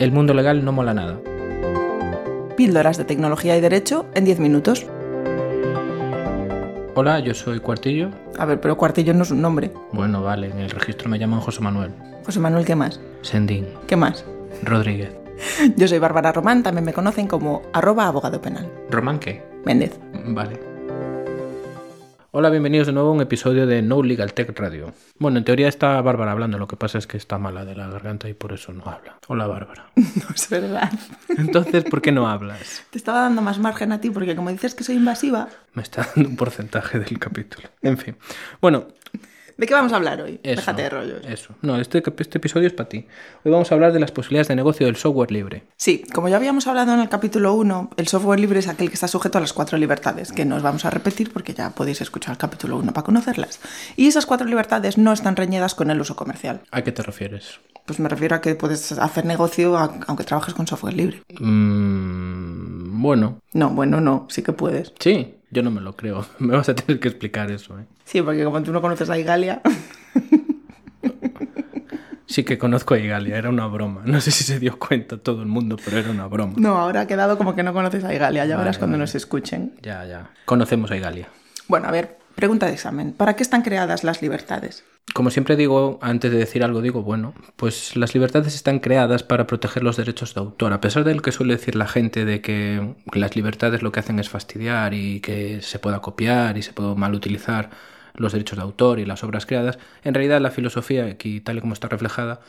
El mundo legal no mola nada. Píldoras de tecnología y derecho en 10 minutos. Hola, yo soy Cuartillo. A ver, pero Cuartillo no es un nombre. Bueno, vale, en el registro me llaman José Manuel. José Manuel, ¿qué más? Sendín. ¿Qué más? Rodríguez. Yo soy Bárbara Román, también me conocen como arroba abogado penal. ¿Román qué? Méndez. Vale. Hola, bienvenidos de nuevo a un episodio de No Legal Tech Radio. Bueno, en teoría está Bárbara hablando, lo que pasa es que está mala de la garganta y por eso no habla. Hola, Bárbara. No es verdad. Entonces, ¿por qué no hablas? Te estaba dando más margen a ti porque como dices que soy invasiva, Me está dando un porcentaje del capítulo. En fin. Bueno, ¿de qué vamos a hablar hoy? eso. Déjate de rollos. Eso. No, este, este episodio es para ti. Hoy vamos a hablar de las posibilidades de negocio del software libre. Sí, como ya habíamos hablado en el capítulo 1, el software libre es aquel que está sujeto a las cuatro libertades, que no os vamos a repetir porque ya podéis escuchar el capítulo 1 para conocerlas. Y esas cuatro libertades no están reñidas con el uso comercial. ¿A qué te refieres? Pues me refiero a que puedes hacer negocio a- aunque trabajes con software libre. Mm, bueno, No, bueno, no, sí que puedes. sí, yo no me lo creo. Me vas a tener que explicar eso, ¿eh? Sí, porque como tú no conoces a Igalia, Sí que conozco a Igalia, era una broma. No sé si se dio cuenta todo el mundo, pero era una broma. no, ahora ha quedado como que no conoces a Igalia, ya Vale, verás cuando vale. nos escuchen. Ya, ya. Conocemos a Igalia. Bueno, a ver, pregunta de examen. ¿Para qué están creadas las libertades? Como siempre digo, antes de decir algo, digo, bueno, pues las libertades están creadas para proteger los derechos de autor. A pesar de lo que suele decir la gente de que las libertades lo que hacen es fastidiar y que se pueda copiar y se puede mal utilizar los derechos de autor y las obras creadas, en realidad la filosofía, aquí tal y como está reflejada,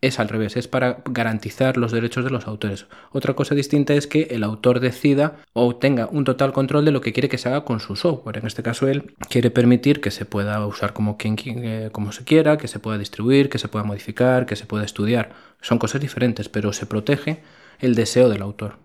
es al revés, es para garantizar los derechos de los autores. Otra cosa distinta es que el autor decida o tenga un total control de lo que quiere que se haga con su software. En este caso, él quiere permitir que se pueda usar como, quien, qui- eh, como se quiera, que se pueda distribuir, que se pueda modificar, que se pueda estudiar. Son cosas diferentes, pero se protege el deseo del autor.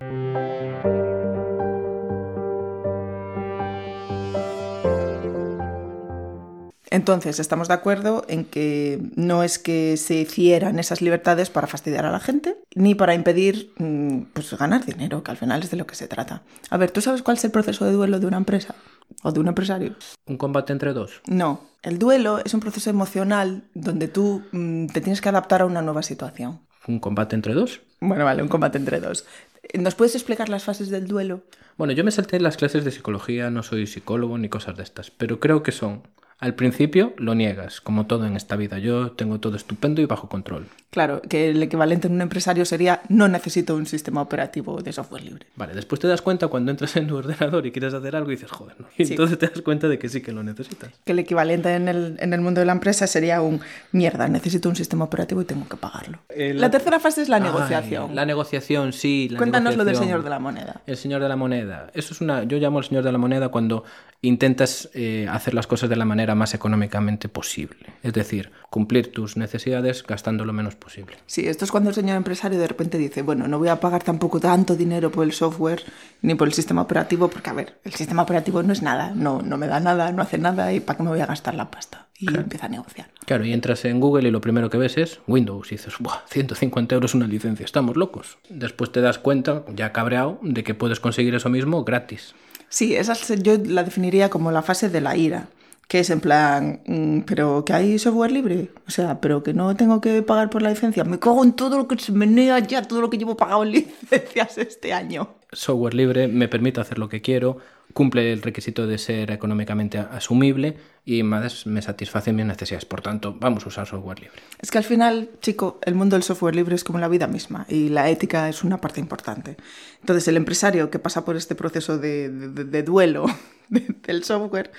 Entonces, estamos de acuerdo en que no es que se hicieran esas libertades para fastidiar a la gente, ni para impedir mm, pues, ganar dinero, que al final es de lo que se trata. A ver, ¿tú sabes cuál es el proceso de duelo de una empresa? ¿O de un empresario? Un combate entre dos. No, el duelo es un proceso emocional donde tú mm, te tienes que adaptar a una nueva situación. Un combate entre dos. Bueno, vale, un combate entre dos. ¿Nos puedes explicar las fases del duelo? Bueno, yo me salté las clases de psicología, no soy psicólogo ni cosas de estas, pero creo que son. Al principio lo niegas, como todo en esta vida. Yo tengo todo estupendo y bajo control. Claro, que el equivalente en un empresario sería no necesito un sistema operativo de software libre. Vale, después te das cuenta cuando entras en tu ordenador y quieres hacer algo y dices, joder, no. Y Sí. entonces te das cuenta de que sí que lo necesitas. Que el equivalente en el, en el mundo de la empresa sería un mierda, necesito un sistema operativo y tengo que pagarlo. La... tercera fase es la Ay, negociación. la negociación, sí. La Cuéntanos lo del señor de la moneda. El señor de la moneda. Eso es una. Yo llamo al señor de la moneda cuando intentas eh, hacer las cosas de la manera más económicamente posible. Es decir, cumplir tus necesidades gastando lo menos posible. Sí, esto es cuando el señor empresario de repente dice, bueno, no voy a pagar tampoco tanto dinero por el software ni por el sistema operativo, porque a ver, el sistema operativo no es nada, no, no me da nada, no hace nada y ¿para qué me voy a gastar la pasta? Y empieza a negociar. Claro, y entras en Google y lo primero que ves es Windows y dices, ¡buah! 150 euros una licencia, estamos locos. Después te das cuenta, ya cabreado, de que puedes conseguir eso mismo gratis. Sí, esa es- yo la definiría como la fase de la ira, que es en plan, mm, pero que hay software libre, o sea, pero que no tengo que pagar por la licencia, me cago en todo lo que se menea ya, todo lo que llevo pagado en licencias este año. Software libre me permite hacer lo que quiero, cumple el requisito de ser económicamente asumible y más me satisface mis necesidades. Por tanto, vamos a usar software libre. Es que al final, chico, el mundo del software libre es como la vida misma y la ética es una parte importante. Entonces, el empresario que pasa por este proceso de, de- de duelo de- del software,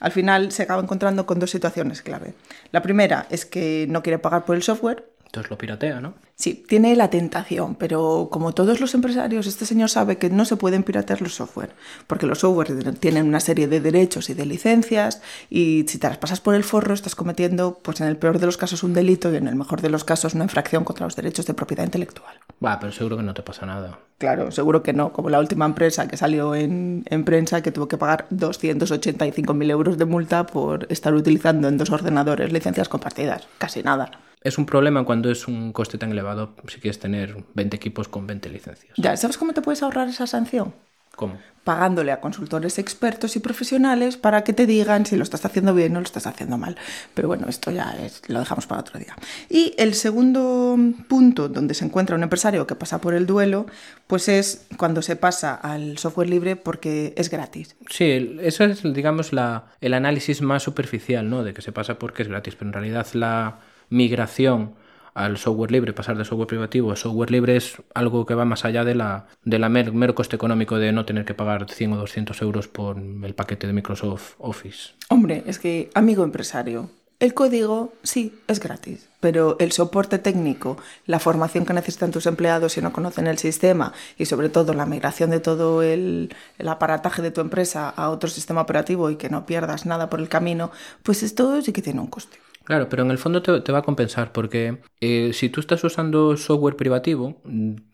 al final se acaba encontrando con dos situaciones clave. La primera es que no quiere pagar por el software. Entonces lo piratea, ¿no? Sí, tiene la tentación, pero como todos los empresarios, este señor sabe que no se pueden piratear los software, porque los software tienen una serie de derechos y de licencias, y si te las pasas por el forro estás cometiendo, pues en el peor de los casos, un delito y en el mejor de los casos una infracción contra los derechos de propiedad intelectual. Va, pero seguro que no te pasa nada. Claro, seguro que no, como la última empresa que salió en, en prensa que tuvo que pagar 285.000 euros de multa por estar utilizando en dos ordenadores licencias compartidas. Casi nada. Es un problema cuando es un coste tan elevado si quieres tener 20 equipos con 20 licencias. Ya, ¿sabes cómo te puedes ahorrar esa sanción? ¿Cómo? pagándole a consultores expertos y profesionales para que te digan si lo estás haciendo bien o lo estás haciendo mal. Pero bueno, esto ya es, lo dejamos para otro día. Y el segundo punto donde se encuentra un empresario que pasa por el duelo, pues es cuando se pasa al software libre porque es gratis. Sí, eso es, digamos, la, el análisis más superficial, ¿no? De que se pasa porque es gratis, pero en realidad la migración al software libre, pasar de software privativo a software libre es algo que va más allá de la, de la mer, mero coste económico de no tener que pagar 100 o 200 euros por el paquete de Microsoft Office. Hombre, es que, amigo empresario, el código sí es gratis, pero el soporte técnico, la formación que necesitan tus empleados si no conocen el sistema y sobre todo la migración de todo el, el, aparataje de tu empresa a otro sistema operativo y que no pierdas nada por el camino, pues esto sí que tiene un coste. Claro, pero en el fondo te, te va a compensar porque eh, si tú estás usando software privativo,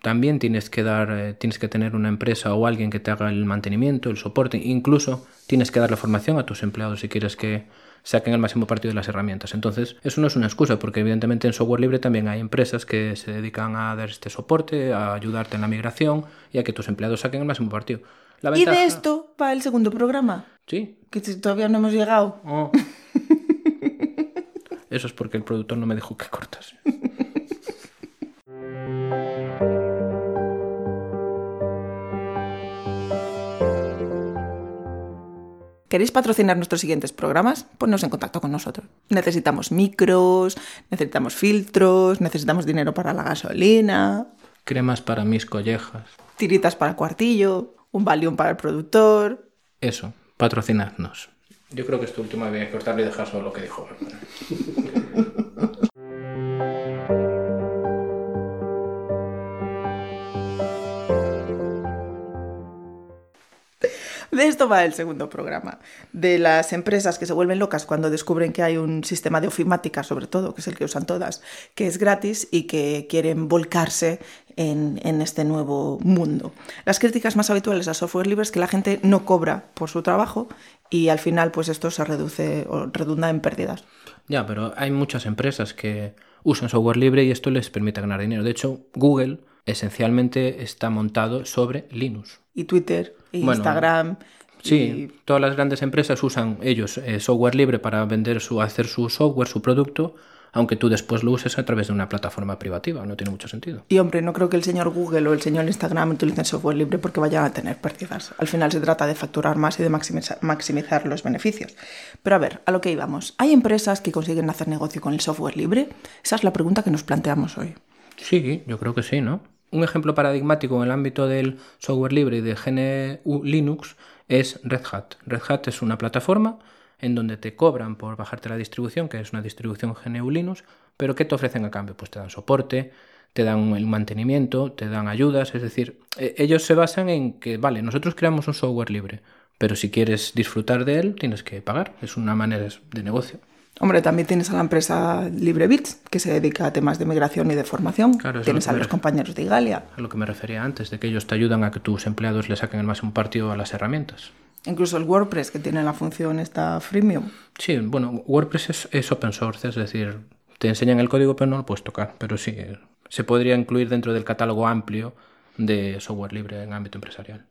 también tienes que dar, eh, tienes que tener una empresa o alguien que te haga el mantenimiento, el soporte, incluso tienes que dar la formación a tus empleados si quieres que saquen el máximo partido de las herramientas. Entonces, eso no es una excusa, porque evidentemente en software libre también hay empresas que se dedican a dar este soporte, a ayudarte en la migración y a que tus empleados saquen el máximo partido. La ventaja... ¿Y de esto va el segundo programa? Sí. Que todavía no hemos llegado. Oh. Eso es porque el productor no me dejó que cortas. ¿Queréis patrocinar nuestros siguientes programas? Ponnos en contacto con nosotros. Necesitamos micros, necesitamos filtros, necesitamos dinero para la gasolina. Cremas para mis collejas. Tiritas para el cuartillo, un valium para el productor. Eso, patrocinadnos. Yo creo que esto último había que cortarlo y dejar solo lo que dijo. Esto va el segundo programa, de las empresas que se vuelven locas cuando descubren que hay un sistema de ofimática, sobre todo, que es el que usan todas, que es gratis y que quieren volcarse en, en, este nuevo mundo. Las críticas más habituales a software libre es que la gente no cobra por su trabajo y al final pues esto se reduce o redunda en pérdidas. Ya, pero hay muchas empresas que usan software libre y esto les permite ganar dinero. De hecho, Google esencialmente está montado sobre Linux. Y Twitter, y bueno, Instagram. Sí, y... todas las grandes empresas usan ellos eh, software libre para vender su, hacer su software, su producto, aunque tú después lo uses a través de una plataforma privativa. No tiene mucho sentido. Y hombre, no creo que el señor Google o el señor Instagram utilicen software libre porque vayan a tener pérdidas. Al final se trata de facturar más y de maximizar, maximizar los beneficios. Pero a ver, a lo que íbamos. ¿Hay empresas que consiguen hacer negocio con el software libre? Esa es la pregunta que nos planteamos hoy. Sí, yo creo que sí, ¿no? Un ejemplo paradigmático en el ámbito del software libre y de GNU Linux es Red Hat. Red Hat es una plataforma en donde te cobran por bajarte la distribución, que es una distribución GNU Linux, pero ¿qué te ofrecen a cambio? Pues te dan soporte, te dan el mantenimiento, te dan ayudas, es decir, ellos se basan en que, vale, nosotros creamos un software libre, pero si quieres disfrutar de él, tienes que pagar, es una manera de negocio. Hombre, también tienes a la empresa LibreBits, que se dedica a temas de migración y de formación. Claro, tienes a los compañeros de Igalia. A lo que me refería antes, de que ellos te ayudan a que tus empleados le saquen el máximo partido a las herramientas. Incluso el WordPress, que tiene la función esta freemium. Sí, bueno, WordPress es, es open source, es decir, te enseñan el código pero no lo puedes tocar. Pero sí, se podría incluir dentro del catálogo amplio de software libre en ámbito empresarial.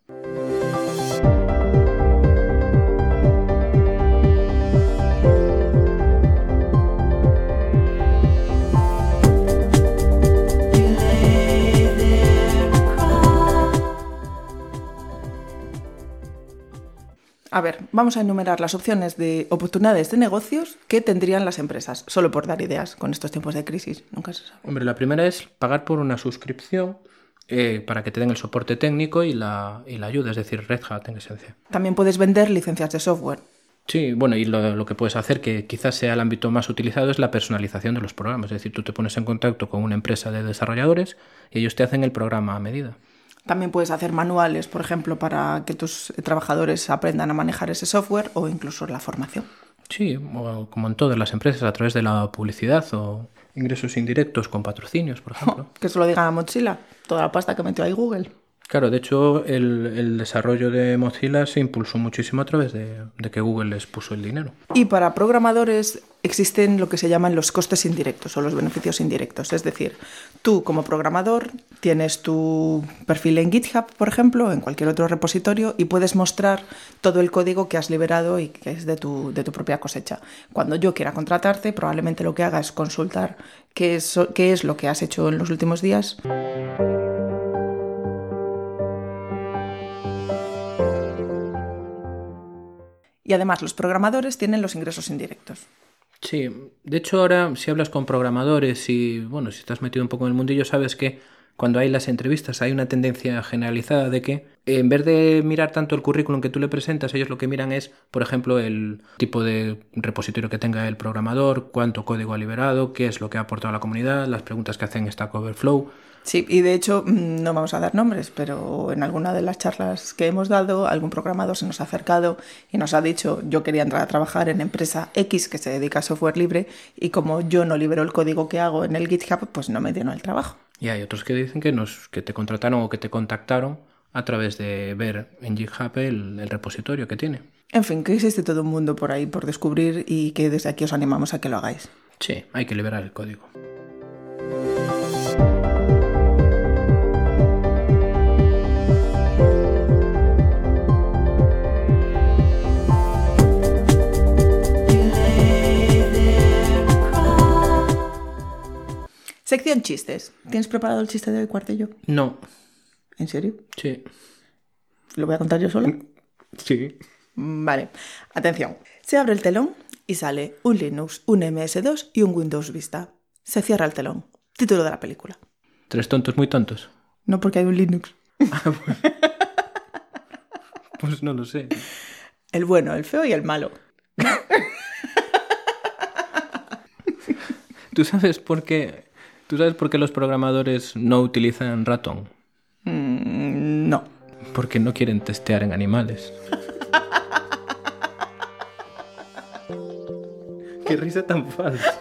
A ver, vamos a enumerar las opciones de oportunidades de negocios que tendrían las empresas, solo por dar ideas con estos tiempos de crisis. Nunca se sabe. Hombre, la primera es pagar por una suscripción eh, para que te den el soporte técnico y la, y la, ayuda, es decir, Red Hat en esencia. También puedes vender licencias de software. Sí, bueno, y lo, lo, que puedes hacer, que quizás sea el ámbito más utilizado, es la personalización de los programas. Es decir, tú te pones en contacto con una empresa de desarrolladores y ellos te hacen el programa a medida. También puedes hacer manuales, por ejemplo, para que tus trabajadores aprendan a manejar ese software o incluso la formación. Sí, como en todas las empresas, a través de la publicidad o ingresos indirectos con patrocinios, por ejemplo. Oh, que se lo digan a Mochila, toda la pasta que metió ahí Google. Claro, de hecho, el, el desarrollo de Mozilla se impulsó muchísimo a través de, que Google les puso el dinero. Y para programadores existen lo que se llaman los costes indirectos o los beneficios indirectos. Es decir, tú como programador tienes tu perfil en GitHub, por ejemplo, en cualquier otro repositorio y puedes mostrar todo el código que has liberado y que es de tu, de tu propia cosecha. Cuando yo quiera contratarte, probablemente lo que haga es consultar qué es, qué es lo que has hecho en los últimos días. Y además los programadores tienen los ingresos indirectos. Sí, de hecho ahora si hablas con programadores y bueno, si estás metido un poco en el mundillo sabes que cuando hay las entrevistas hay una tendencia generalizada de que en vez de mirar tanto el currículum que tú le presentas, ellos lo que miran es, por ejemplo, el tipo de repositorio que tenga el programador, cuánto código ha liberado, qué es lo que ha aportado a la comunidad, las preguntas que hacen Stack Overflow. Sí, y de hecho mm, no vamos a dar nombres, pero en alguna de las charlas que hemos dado, algún programador se nos ha acercado y nos ha dicho, yo quería entrar a trabajar en empresa X que se dedica a software libre y como yo no libero el código que hago en el GitHub, pues no me dieron el trabajo. Y hay otros que dicen que, nos, que te contrataron o que te contactaron a través de ver en GitHub el, el repositorio que tiene. En fin, que existe todo un mundo por ahí por descubrir y que desde aquí os animamos a que lo hagáis. Sí, hay que liberar el código. Sección chistes. ¿Tienes preparado el chiste de cuartillo? No, ¿En serio? sí, ¿Lo voy a contar yo solo? sí. Vale, atención. Se abre el telón y sale un Linux, un MS2 y un Windows Vista. Se cierra el telón. Título de la película. Tres tontos muy tontos. No porque hay un Linux. Pues no lo sé. El bueno, el feo y el malo. ¿Tú sabes por qué? ¿Tú sabes por qué los programadores no utilizan ratón? Mm, no. Porque no quieren testear en animales. Qué risa tan falsa.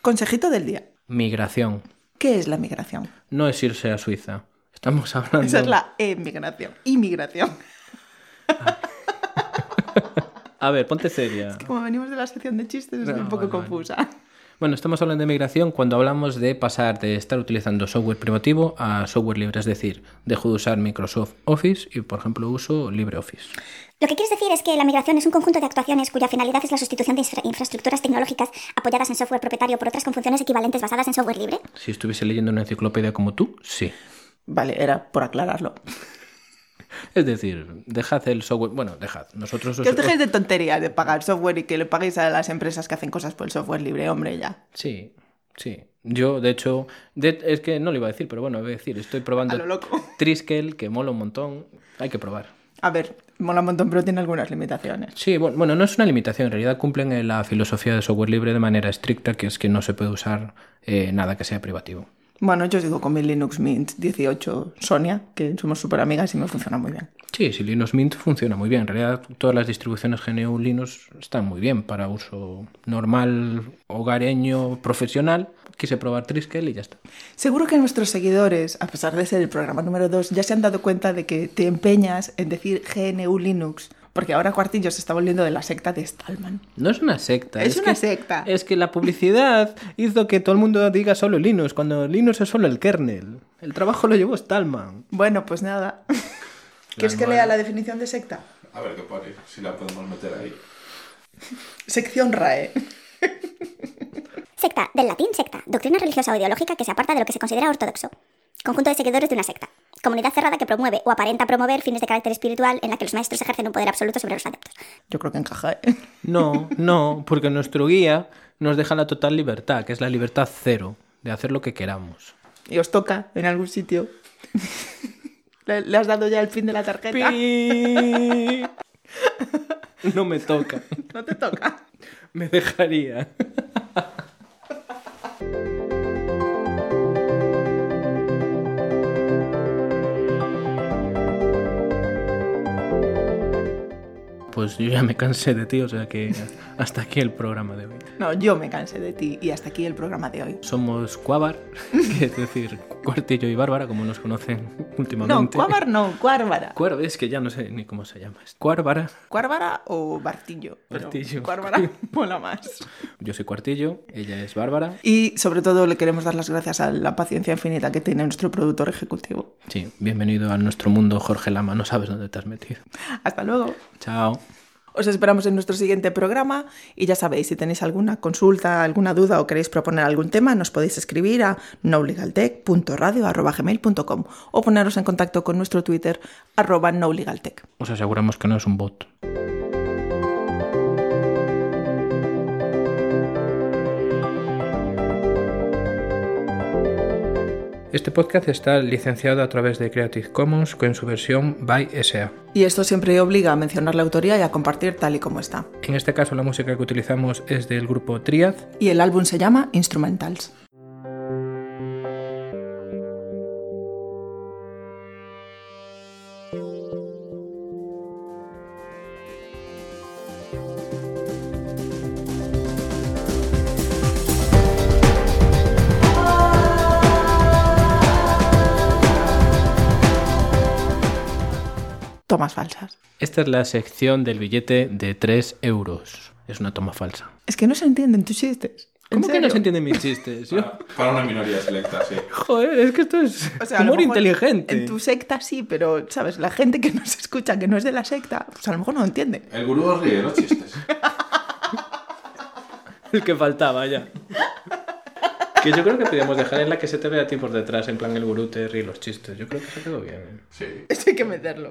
Consejito del día. Migración. ¿Qué es la migración? No es irse a Suiza. Estamos hablando. Esa es la emigración. Inmigración. A ver, ponte seria. Como venimos de la sección de chistes, es No, un poco vale, vale. Bueno, estamos hablando de migración cuando hablamos de pasar de estar utilizando software privativo a software libre, es decir, dejo de usar Microsoft Office y, por ejemplo, uso LibreOffice. Lo que quieres decir es que la migración es un conjunto de actuaciones cuya finalidad es la sustitución de infra- infraestructuras tecnológicas apoyadas en software propietario por otras con funciones equivalentes basadas en software libre. Si estuviese leyendo una enciclopedia como tú, sí. Vale, era por aclararlo. Es decir, dejad el software. Bueno, dejad. Nosotros os- Que os dejéis de tonterías de pagar software y que le paguéis a las empresas que hacen cosas por el software libre, hombre, ya. Sí, sí. Yo, de hecho, de- es que no lo iba a decir, pero bueno, voy a decir, estoy probando A lo loco. Triskel, que mola un montón. Hay que probar. A ver, mola un montón, pero tiene algunas limitaciones. Sí, bueno, bueno, no es una limitación, en realidad cumplen eh, la filosofía de software libre de manera estricta, que es que no se puede usar eh, nada que sea privativo. Bueno, yo os digo con mi Linux Mint 18 Sonia, que somos súper amigas y me funciona muy bien. Sí, si Linux Mint funciona muy bien. En realidad, todas las distribuciones GNU Linux están muy bien para uso normal, hogareño, profesional. Quise probar Triskel y ya está. Seguro que nuestros seguidores, a pesar de ser el programa número 2, ya se han dado cuenta de que te empeñas en decir GNU Linux, porque ahora Cuartillo se está volviendo de la secta de Stallman. No es una secta. Es una que- secta. Es que la publicidad hizo que todo el mundo diga solo Linux, cuando Linux es solo el kernel. El trabajo lo llevó Stallman. Bueno, pues nada. ¿Quieres que lea la definición de secta? A ver qué pone, si la podemos meter ahí. Sección RAE. Secta, del latín secta, doctrina religiosa o ideológica que se aparta de lo que se considera ortodoxo. Conjunto de seguidores de una secta. Comunidad cerrada que promueve o aparenta promover fines de carácter espiritual en la que los maestros ejercen un poder absoluto sobre los adeptos. Yo creo que encaja. ¿eh? No, no, porque nuestro guía nos deja la total libertad, que es la libertad cero, de hacer lo que queramos. Y os toca en algún sitio. ¿Le, le has dado ya el fin de la tarjeta? Pi. No me toca. No te toca. Me dejaría. Pues yo ya me cansé de ti, o sea que hasta aquí el programa de hoy. No, yo me cansé de ti y hasta aquí el programa de hoy. Somos que es decir, Cuartillo y Bárbara, como nos conocen últimamente. No, Cuávar no, Cuárbara. Cuár- es que ya no sé ni cómo se llama. Cuárbara, ¿Cuárbara o Bartillo? Bartillo. Cuárbara mola más. yo soy Cuartillo, ella es Bárbara. Y sobre todo le queremos dar las gracias a la paciencia infinita que tiene nuestro productor ejecutivo. Sí, bienvenido a nuestro mundo, Jorge Lama, no sabes dónde te has metido. Hasta luego. Chao. Os esperamos en nuestro siguiente programa y ya sabéis, si tenéis alguna consulta, alguna duda o queréis proponer algún tema, nos podéis escribir a nolegaltech.radio.gmail.com o poneros en contacto con nuestro Twitter arroba nolegaltech. Os aseguramos que no es un bot. Este podcast está licenciado a través de Creative Commons con su versión by SA. Y esto siempre obliga a mencionar la autoría y a compartir tal y como está. En este caso la música que utilizamos es del grupo Triad. Y el álbum se llama Instrumentals. Tomas falsas. Esta es la sección del billete de 3 euros. Es una toma falsa. Es que no se entienden tus chistes. ¿En ¿Cómo que no se entienden mis chistes? Yo- Para, para una minoría selecta, sí. Joder, es que esto es O sea, lo humor inteligente. En tu secta sí, pero, ¿sabes? La gente que nos escucha, que no es de la secta, pues a lo mejor no entiende. El gurú ríe de los chistes. El que faltaba ya. Que yo creo que podíamos dejar en la que se te vea a ti por detrás, en plan el gurú te ríe los chistes. Yo creo que se quedó bien. ¿eh? Sí. Eso hay que meterlo.